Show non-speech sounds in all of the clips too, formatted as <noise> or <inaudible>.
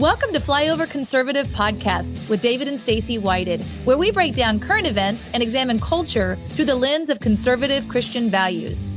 Welcome to Flyover Conservative Podcast with David and Stacy Whited, where we break down current events and examine culture through the lens of conservative Christian values.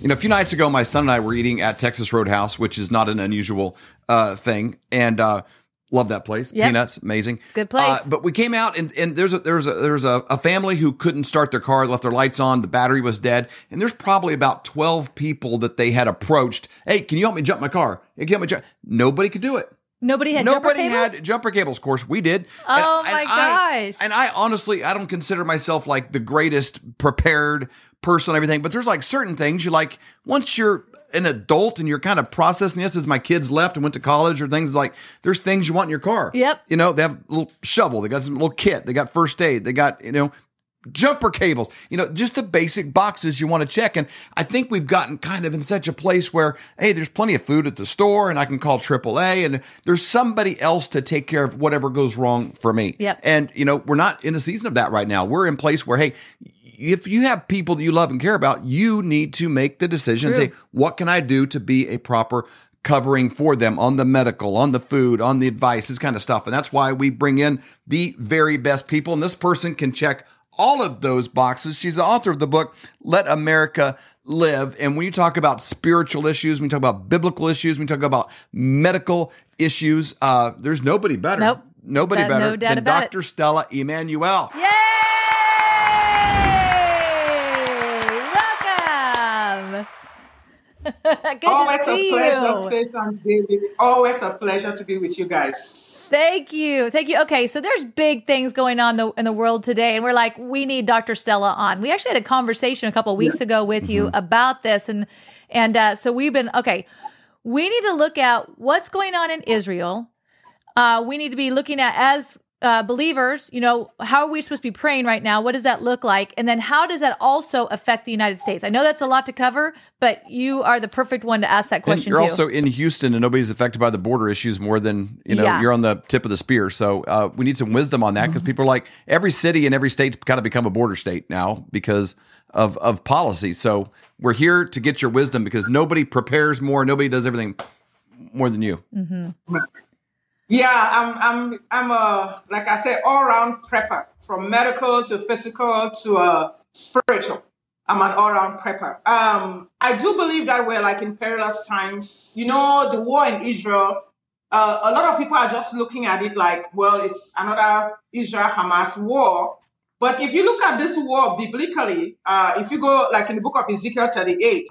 You know, a few nights ago, my son and I were eating at Texas Roadhouse, which is not an unusual uh, thing, and uh, love that place. Yep. Peanuts, amazing, Good place. Uh, but we came out and, and there's a there's a there's a, a family who couldn't start their car, left their lights on, the battery was dead, and there's probably about twelve people that they had approached. Hey, can you help me jump my car? Hey, can you help me jump? Nobody could do it. Nobody had Nobody jumper cables? had jumper cables. Of course, we did. Oh, my I, gosh. and I honestly, I don't consider myself like the greatest prepared person, and everything. But there's like certain things you like. Once you're an adult and you're kind of processing this, as my kids left and went to college or things like, there's things you want in your car. Yep. You know, they have a little shovel. They got some little kit. They got first aid. They got you know jumper cables, you know, just the basic boxes you want to check. And I think we've gotten kind of in such a place where, hey, there's plenty of food at the store and I can call AAA and there's somebody else to take care of whatever goes wrong for me. Yep. And, you know, we're not in a season of that right now. We're in place where, hey, if you have people that you love and care about, you need to make the decision, True. say, what can I do to be a proper covering for them on the medical, on the food, on the advice, this kind of stuff. And that's why we bring in the very best people. And this person can check all of those boxes. She's the author of the book, Let America Live. And when you talk about spiritual issues, when you talk about biblical issues, when you talk about medical issues, uh, there's nobody better. Nope. Nobody Got better no than about it. Dr. Stella Immanuel. Yay! Welcome. <laughs> Good Always to see a pleasure, you. Faith and David. Always a pleasure to be with you guys. Thank you. Thank you. Okay, so there's big things going on the, in the world today, and we're like, we need Dr. Stella on. We actually had a conversation a couple of weeks ago with you about this, and and uh, so we've been okay. We need to look at what's going on in Israel. Uh, we need to be looking at as uh, believers. You know, how are we supposed to be praying right now? What does that look like? And then how does that also affect the United States? I know that's a lot to cover, but you are the perfect one to ask that And question. you're too. also in Houston, and nobody's affected by the border issues more than you know. Yeah. You're on the tip of the spear, so uh, we need some wisdom on that because people are like every city and every state's kind of become a border state now because of of policy. So we're here to get your wisdom because nobody prepares more, nobody does everything more than you. Yeah, I'm I'm I'm a like I said, all round prepper from medical to physical to uh, spiritual. I'm an all round prepper. Um, I do believe that we're like in perilous times. You know, the war in Israel. Uh, a lot of people are just looking at it like, well, it's another Israel Hamas war. But if you look at this war biblically, uh, if you go like in the book of Ezekiel 38,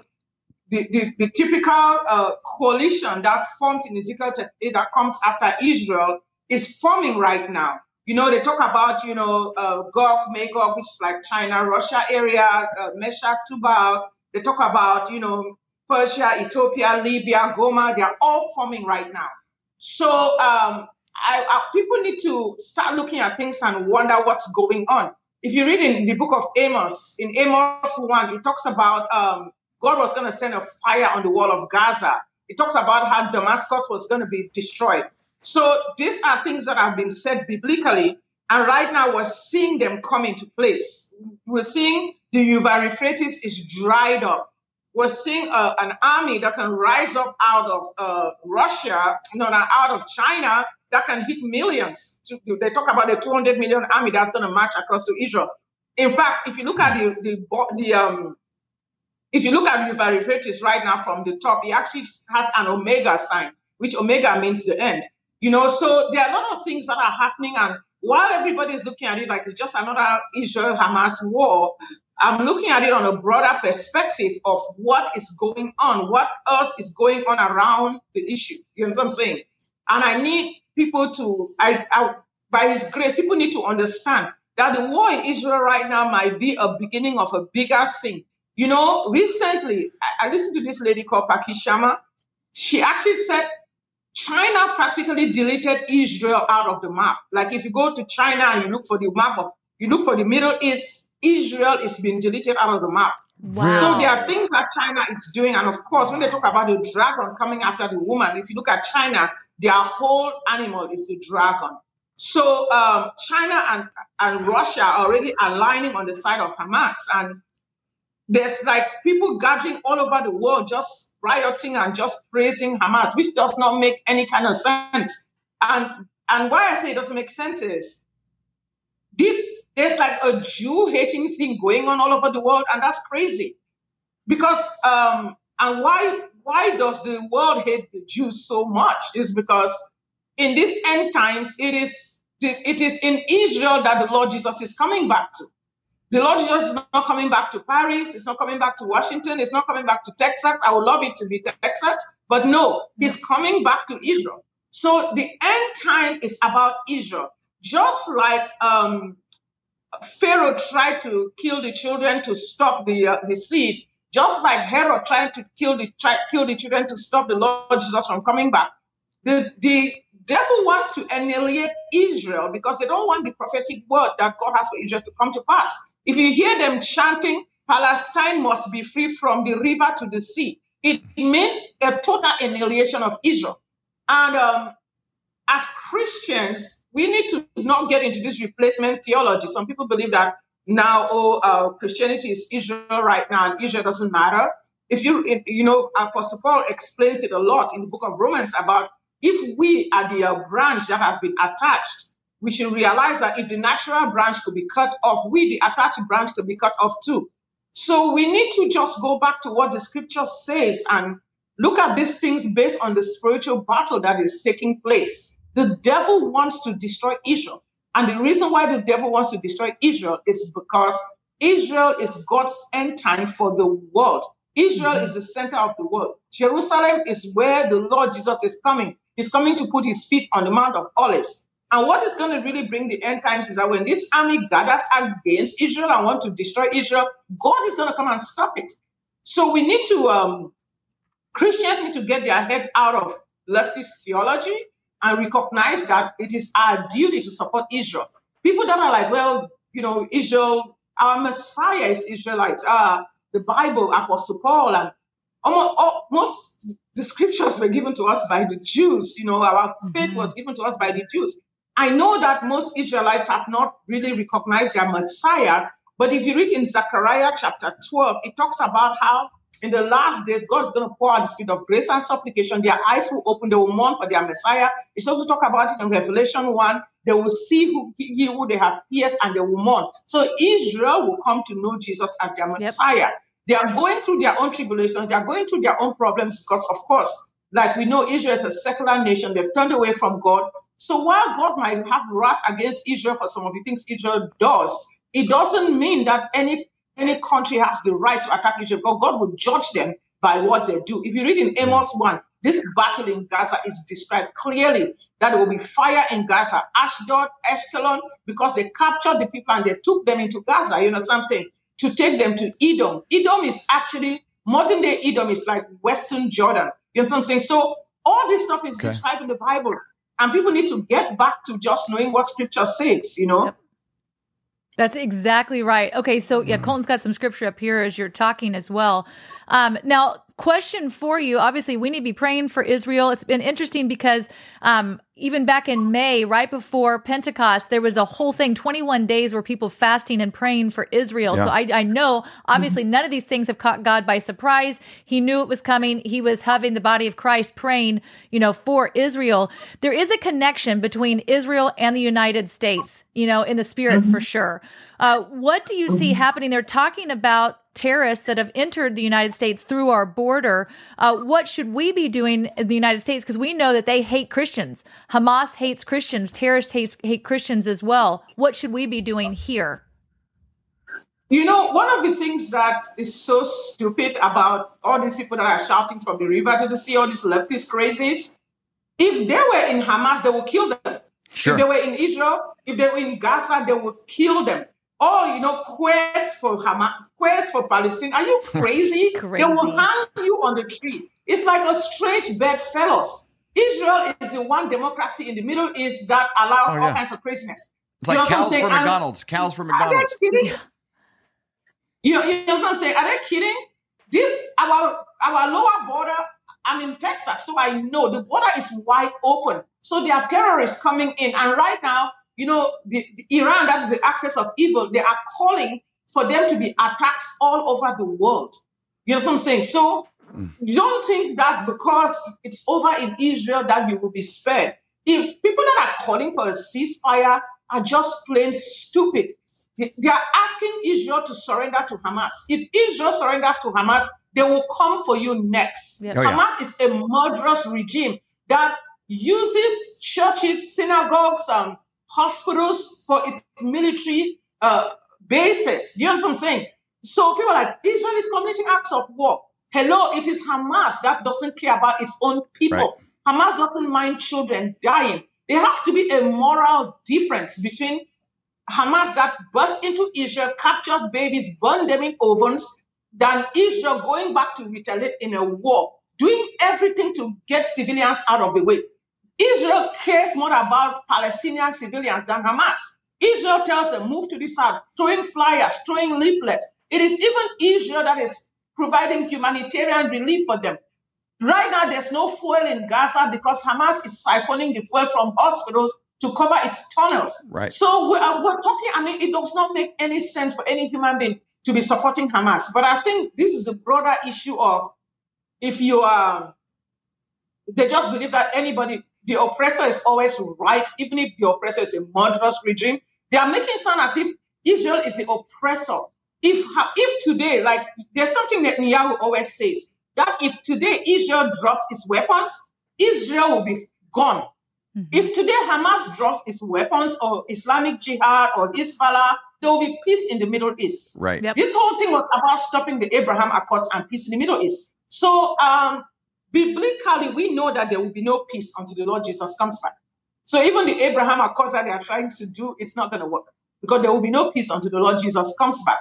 the, the, the typical uh, coalition that forms in Ezekiel 38 that comes after Israel is forming right now. You know, they talk about, you know, uh, Gog, Magog, which is like China, Russia area, uh, Meshech, Tubal. They talk about, you know, Persia, Ethiopia, Libya, Gomer. They are all forming right now. So um, I, I, people need to start looking at things and wonder what's going on. If you read in the book of Amos, in Amos 1, it talks about um, God was going to send a fire on the wall of Gaza. It talks about how Damascus was going to be destroyed. So these are things that have been said biblically, and right now we're seeing them come into place. We're seeing the Euphrates is dried up. We're seeing uh, an army that can rise up out of uh, Russia, no, not out of China, that can hit millions. They talk about a 200 million army that's going to march across to Israel. In fact, if you look at the the, the um, if you look at Euphrates right now from the top, it actually has an omega sign, which omega means the end. You know, so there are a lot of things that are happening, and while everybody is looking at it like it's just another Israel Hamas war, I'm looking at it on a broader perspective of what is going on, what else is going on around the issue. You know what I'm saying? And I need people to, I, I by His grace, people need to understand that the war in Israel right now might be a beginning of a bigger thing. You know, recently I, I listened to this lady called Paki Sharma. She actually said China practically deleted Israel out of the map. Like if you go to China and you look for the map of, you look for the Middle East, Israel is being deleted out of the map. wow. So there are things that China is doing, and of course, when they talk about the dragon coming after the woman, if you look at China, their whole animal is the dragon. So um, China and, and Russia are already aligning on the side of Hamas, and there's like people gathering all over the world just rioting and just praising Hamas, which does not make any kind of sense. and and why I say it doesn't make sense is this there's like a Jew hating thing going on all over the world, and that's crazy. Because um and why why does the world hate the Jews so much? Is because in these end times it is it is in Israel that the Lord Jesus is coming back to. The Lord Jesus is not coming back to Paris. It's not coming back to Washington. It's not coming back to Texas. I would love it to be Texas, but no, he's coming back to Israel. So the end time is about Israel. Just like um, Pharaoh tried to kill the children to stop the uh, the seed, just like Herod tried to kill the try, kill the children to stop the Lord Jesus from coming back. The the devil wants to annihilate Israel because they don't want the prophetic word that God has for Israel to come to pass. If you hear them chanting, Palestine must be free from the river to the sea, it means a total annihilation of Israel. And um, as Christians, we need to not get into this replacement theology. Some people believe that now, oh, uh, Christianity is Israel right now, and Israel doesn't matter. If you, if, you know, Apostle Paul explains it a lot in the book of Romans about if we are the uh, branch that has been attached we should realize that if the natural branch could be cut off, we, the attached branch, could be cut off too. So we need to just go back to what the scripture says and look at these things based on the spiritual battle that is taking place. The devil wants to destroy Israel. And the reason why the devil wants to destroy Israel is because Israel is God's end time for the world. Israel mm-hmm. is the center of the world. Jerusalem is where the Lord Jesus is coming. He's coming to put his feet on the Mount of Olives. And what is going to really bring the end times is that when this army gathers against Israel and want to destroy Israel, God is going to come and stop it. So we need to, um, Christians need to get their head out of leftist theology and recognize that it is our duty to support Israel. People that are like, well, you know, Israel, our Messiah is Israelite. Uh, the Bible, Apostle Paul, and almost, all, most the scriptures were given to us by the Jews. You know, our faith mm-hmm. was given to us by the Jews. I know that most Israelites have not really recognized their Messiah, but if you read in Zechariah chapter 12, it talks about how in the last days, God's going to pour out the spirit of grace and supplication. Their eyes will open. They will mourn for their Messiah. It's also talk about it in Revelation 1. They will see who, he, who they have pierced and they will mourn. So Israel will come to know Jesus as their Messiah. Yep. They are going through their own tribulations. They are going through their own problems because, of course, like we know, Israel is a secular nation. They've turned away from God. So while God might have wrath against Israel for some of the things Israel does, it doesn't mean that any any country has the right to attack Israel. But God will judge them by what they do. If you read in Amos 1, this battle in Gaza is described clearly that there will be fire in Gaza, Ashdod, Ashkelon, because they captured the people and they took them into Gaza. You know what I'm saying? To take them to Edom. Edom is actually modern day Edom is like Western Jordan. You know what I'm saying? So all this stuff is okay. described in the Bible. And people need to get back to just knowing what scripture says, you know? Yep. That's exactly right. Okay, so yeah, mm-hmm. Colton's got some scripture up here as you're talking as well. Um, now, question for you obviously we need to be praying for israel it's been interesting because um, even back in may right before pentecost there was a whole thing 21 days where people fasting and praying for israel yeah. so I, I, know obviously mm-hmm. none of these things have caught god by surprise he knew it was coming he was having the body of christ praying you know for israel there is a connection between israel and the united states you know in the spirit mm-hmm. for sure uh, what do you see mm-hmm. happening they're talking about terrorists that have entered the United States through our border. Uh, what should we be doing in the United States? Because we know that they hate Christians. Hamas hates Christians. Terrorists hate, hate Christians as well. What should we be doing here? You know, one of the things that is so stupid about all these people that are shouting from the river to the sea, all these leftist crazies, if they were in Hamas, they would kill them. Sure. If they were in Israel, if they were in Gaza, they would kill them. Oh, you know, quest for Hamas, quest for Palestine. Are you crazy? <laughs> crazy? They will hang you on the tree. It's like a strange bedfellows. Israel is the one democracy in the Middle East that allows oh, yeah. all kinds of craziness. It's you like cows for McDonald's. Cows for McDonald's. Are they kidding? You know, you know what I'm saying? Are they kidding? This our our lower border. I'm in Texas, so I know the border is wide open. So there are terrorists coming in, and right now you know, the, the Iran, that is the axis of evil, they are calling for them to be attacked all over the world. You know what I'm saying? So mm. you don't think that because it's over in Israel that you will be spared. if people that are calling for a ceasefire are just plain stupid, they they are asking Israel to surrender to Hamas. If Israel surrenders to Hamas, they will come for you next. Yep. Oh, yeah. Hamas is a murderous regime that uses churches, synagogues, and hospitals for its military uh, bases. Do you understand what I'm saying? So people are like, Israel is committing acts of war. Hello, it is Hamas that doesn't care about its own people. Hamas doesn't mind children dying. There has to be a moral difference between Hamas that bursts into Israel, captures babies, burn them in ovens, than Israel going back to retaliate in a war, doing everything to get civilians out of the way. Israel cares more about Palestinian civilians than Hamas. Israel tells them, move to the south, throwing flyers, throwing leaflets. It is even Israel that is providing humanitarian relief for them. Right now, there's no fuel in Gaza because Hamas is siphoning the fuel from hospitals to cover its tunnels. Right. So we're, we're talking, I mean, it does not make any sense for any human being to be supporting Hamas. But I think this is the broader issue of if you are, they just believe that anybody, the oppressor is always right, even if the oppressor is a murderous regime. They are making it sound as if Israel is the oppressor. If if today, like there's something that Netanyahu always says that if today Israel drops its weapons, Israel will be gone. If today Hamas drops its weapons or Islamic Jihad or Hezbollah, there will be peace in the Middle East. Right. Yep. This whole thing was about stopping the Abraham Accords and peace in the Middle East. So, um, biblically, we know that there will be no peace until the Lord Jesus comes back. So, even the Abraham Accords that they are trying to do, it's not going to work because there will be no peace until the Lord Jesus comes back.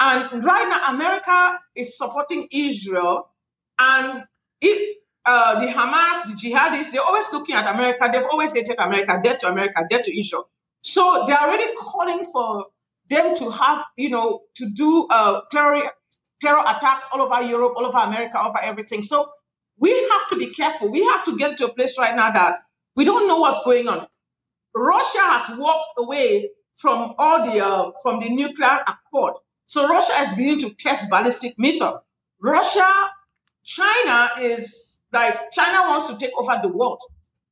And right now, America is supporting Israel, and it, uh, the Hamas, the jihadists, they're always looking at America. They've always hated America, dead to America, dead to Israel. So they're already calling for them to have, you know, to do uh, terror, terror attacks all over Europe, all over America, all over everything. So we have to be careful. We have to get to a place right now that we don't know what's going on. Russia has walked away from all the uh, from the nuclear accord. So Russia is beginning to test ballistic missiles. Russia, China is like China wants to take over the world.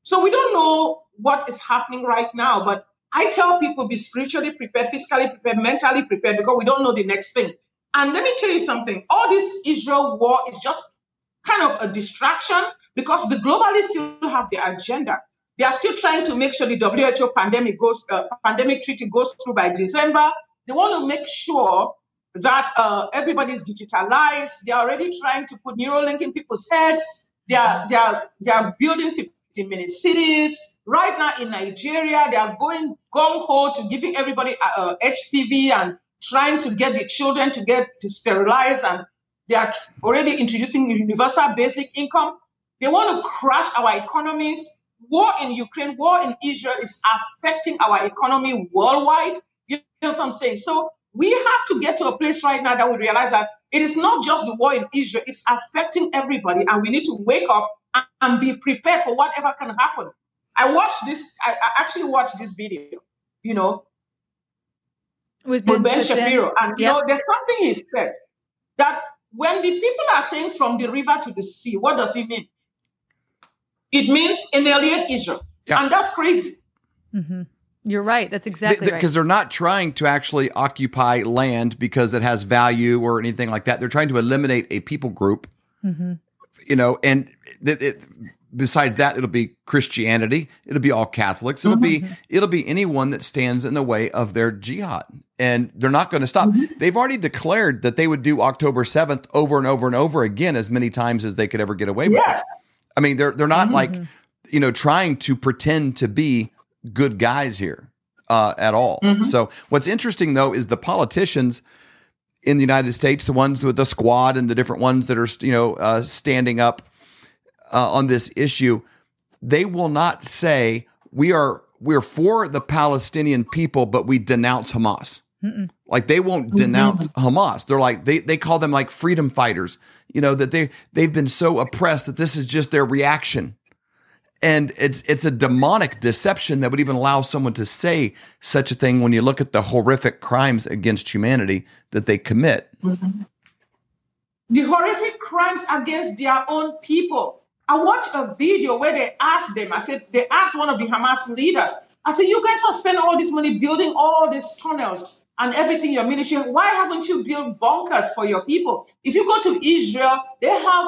So we don't know what is happening right now, but I tell people be spiritually prepared, physically prepared, mentally prepared because we don't know the next thing. And let me tell you something. All this Israel war is just kind of a distraction because the globalists still have their agenda. They are still trying to make sure the WHO pandemic goes, uh, pandemic treaty goes through by December. They want to make sure that uh, everybody is digitalized. They are already trying to put Neuralink in people's heads. They are, they are, they are building 15 minute cities. Right now in Nigeria, they are going gung ho to giving everybody uh, HPV and trying to get the children to get to sterilize. And they are already introducing universal basic income. They want to crash our economies. War in Ukraine, war in Israel is affecting our economy worldwide. You know what I'm saying? So we have to get to a place right now that we realize that it is not just the war in Israel, it's affecting everybody. And we need to wake up and, and be prepared for whatever can happen. I watched this, I, I actually watched this video, you know, With with Ben Shapiro. And you know, there's something he said that when the people are saying from the river to the sea, what does it mean? It means in annihilate Israel. Yeah. And that's crazy. You're right. That's exactly because right. they're not trying to actually occupy land because it has value or anything like that. They're trying to eliminate a people group, Mm-hmm. you know, and it, it, besides that, it'll be Christianity, it'll be all Catholics, it'll Mm-hmm. be it'll be anyone that stands in the way of their jihad, and they're not going to stop. Mm-hmm. They've already declared that they would do October seventh over and over and over again as many times as they could ever get away with it. I mean, they're they're not Mm-hmm. like you know trying to pretend to be good guys here uh, at all. So what's interesting though is the politicians in the United States, the ones with the squad and the different ones that are you know uh, standing up uh, on this issue, they will not say we are we're for the Palestinian people, but we denounce Hamas. Like they won't denounce Hamas. They're like they they call them like freedom fighters. You know that they they've been so oppressed that this is just their reaction. And it's it's a demonic deception that would even allow someone to say such a thing when you look at the horrific crimes against humanity that they commit. the horrific crimes against their own people. I watched a video where they asked them, I said, they asked one of the Hamas leaders, I said, you guys are spending all this money building all these tunnels and everything, your military. Why haven't you built bunkers for your people? If you go to Israel, they have,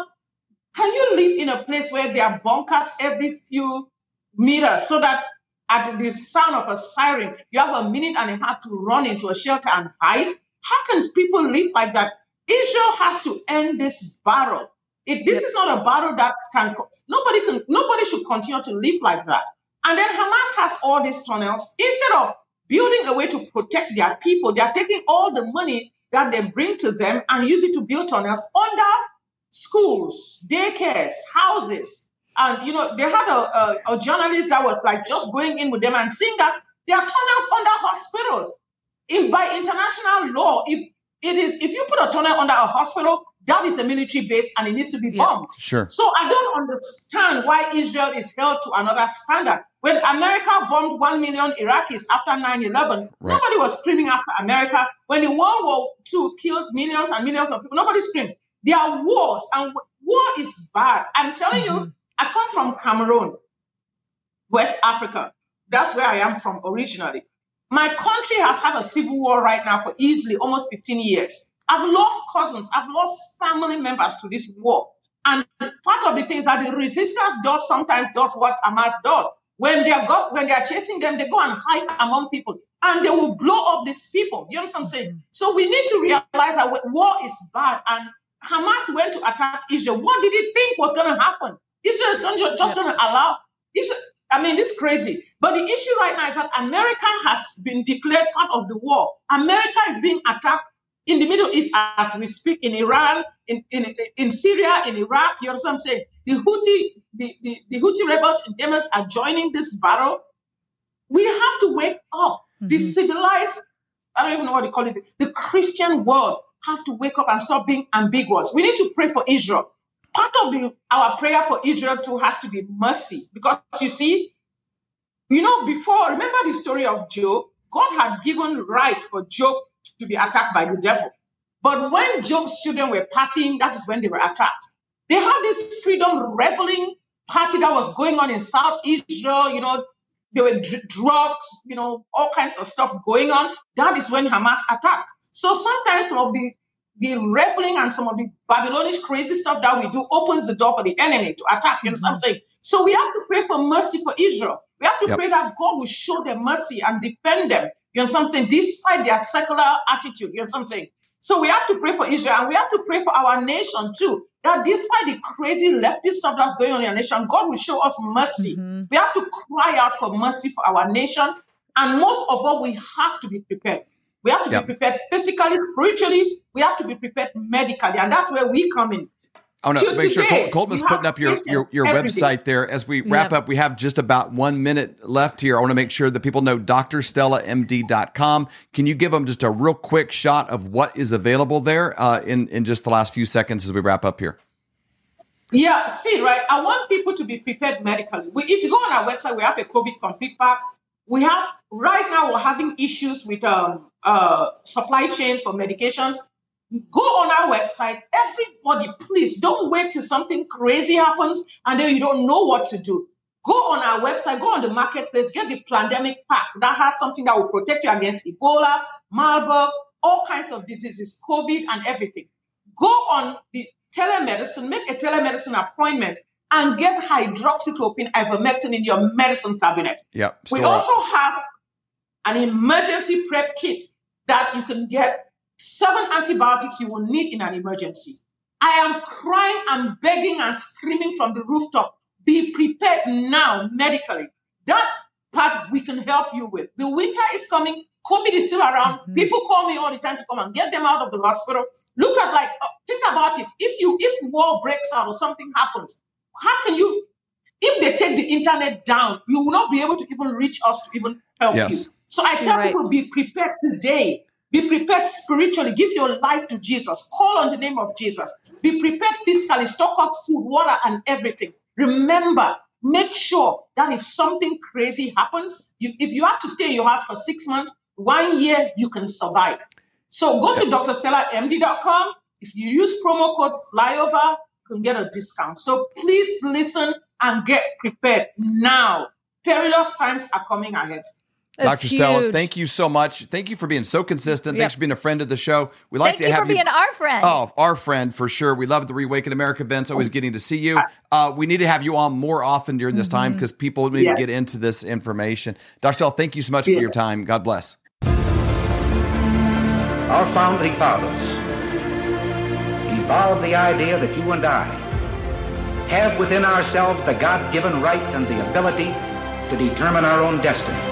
can you live in a place where there are bunkers every few meters so that at the sound of a siren, you have a minute and a half to run into a shelter and hide? How can people live like that? Israel has to end this battle. It, this yep. is not a battle that can nobody can nobody should continue to live like that. And then Hamas has all these tunnels. Instead of building a way to protect their people, they are taking all the money that they bring to them and use it to build tunnels under schools, daycares, houses. And you know, they had a, a, a journalist that was like just going in with them and seeing that there are tunnels under hospitals. If by international law, if it is if you put a tunnel under a hospital, that is a military base and it needs to be bombed. Yeah, sure. So I don't understand why Israel is held to another standard. When America bombed 1 million Iraqis after 9 11, right. nobody was screaming after America. When the World War II killed millions and millions of people, nobody screamed. There are wars, and war is bad. I'm telling mm-hmm. you, I come from Cameroon, West Africa. That's where I am from originally. My country has had a civil war right now for easily almost 15 years. I've lost cousins, I've lost family members to this war. And part of the things that the resistance does sometimes does what Hamas does. When they are got, when they are chasing them, they go and hide among people, and they will blow up these people. You understand what I'm saying? Mm-hmm. So we need to realize that war is bad, and Hamas went to attack Israel. What did he think was going to happen? Israel is going to, just yeah. going to allow. Israel, I mean, this is crazy. But the issue right now is that America has been declared part of the war. America is being attacked in the Middle East as we speak, in Iran, in, in, in Syria, in Iraq. You understand what I'm saying? The Houthi, the, the, the Houthi rebels in Yemen are joining this battle. We have to wake up. Mm-hmm. The civilized, I don't even know what they call it, the Christian world have to wake up and stop being ambiguous. We need to pray for Israel. Part of the, our prayer for Israel too has to be mercy. Because you see, you know, before, remember the story of Job? God had given right for Job to be attacked by the devil. But when Job's children were partying, that is when they were attacked. They had this freedom reveling party that was going on in South Israel. You know, there were dr- drugs, you know, all kinds of stuff going on. That is when Hamas attacked. So sometimes some of the the reveling and some of the Babylonish crazy stuff that we do opens the door for the enemy to attack. You know what I'm mm-hmm. saying? So we have to pray for mercy for Israel. We have to yep. pray that God will show them mercy and defend them you understand what I'm saying? Despite their secular attitude. You understand what I'm saying? So we have to pray for Israel and we have to pray for our nation too. That despite the crazy leftist stuff that's going on in our nation, God will show us mercy. Mm-hmm. We have to cry out for mercy for our nation. And most of all, we have to be prepared. We have to yep. be prepared physically, spiritually. We have to be prepared medically. And that's where we come in. I want to make sure Col- Colton's putting up your your, your website there. As we wrap yep. up, we have just about one minute left here. I want to make sure that people know drstellamd.com. Can you give them just a real quick shot of what is available there uh, in in just the last few seconds as we wrap up here? Yeah, see, right. I want people to be prepared medically. We, if you go on our website, we have a COVID complete pack. We have right now we're having issues with um, uh, supply chains for medications. Go on our website. Everybody, please don't wait till something crazy happens and then you don't know what to do. Go on our website, go on the marketplace, get the pandemic pack that has something that will protect you against Ebola, Marburg, all kinds of diseases, COVID, and everything. Go on the telemedicine, make a telemedicine appointment, and get hydroxychloroquine, ivermectin in your medicine cabinet. Yep. We also up. have an emergency prep kit that you can get seven antibiotics you will need in an emergency. I am crying and begging and screaming from the rooftop. Be prepared now medically. That part we can help you with. The winter is coming. COVID is still around. Mm-hmm. People call me all the time to come and get them out of the hospital. Look at like, uh, think about it. If you, if war breaks out or something happens, how can you, if they take the internet down, you will not be able to even reach us to even help yes. you. So I tell right. people, be prepared today. Be prepared spiritually. Give your life to Jesus. Call on the name of Jesus. Be prepared physically. Stock up food, water, and everything. Remember, make sure that if something crazy happens, you, if you have to stay in your house for six months, one year, you can survive. So go to drstellamd.com. If you use promo code flyover, you can get a discount. So please listen and get prepared now. Perilous times are coming ahead. Dr. Stella, thank you so much. Thank you for being so consistent. Yep. Thanks for being a friend of the show. We like thank to have you have for you being our friend. Oh, our friend for sure. We love the Reawaken America events. Always getting to see you. Uh, we need to have you on more often during this time because mm-hmm. people need yes. to get into this information. Dr. Stella, thank you so much yeah. for your time. God bless. Our founding fathers evolved the idea that you and I have within ourselves the God-given right and the ability to determine our own destiny.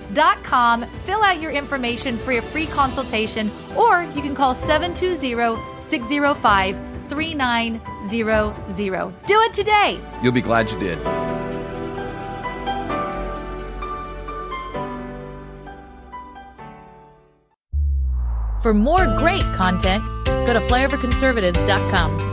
fill out your information for a free consultation, or you can call 720 605 3900. Do it today. You'll be glad you did. For more great content, go to flyoverconservatives.com.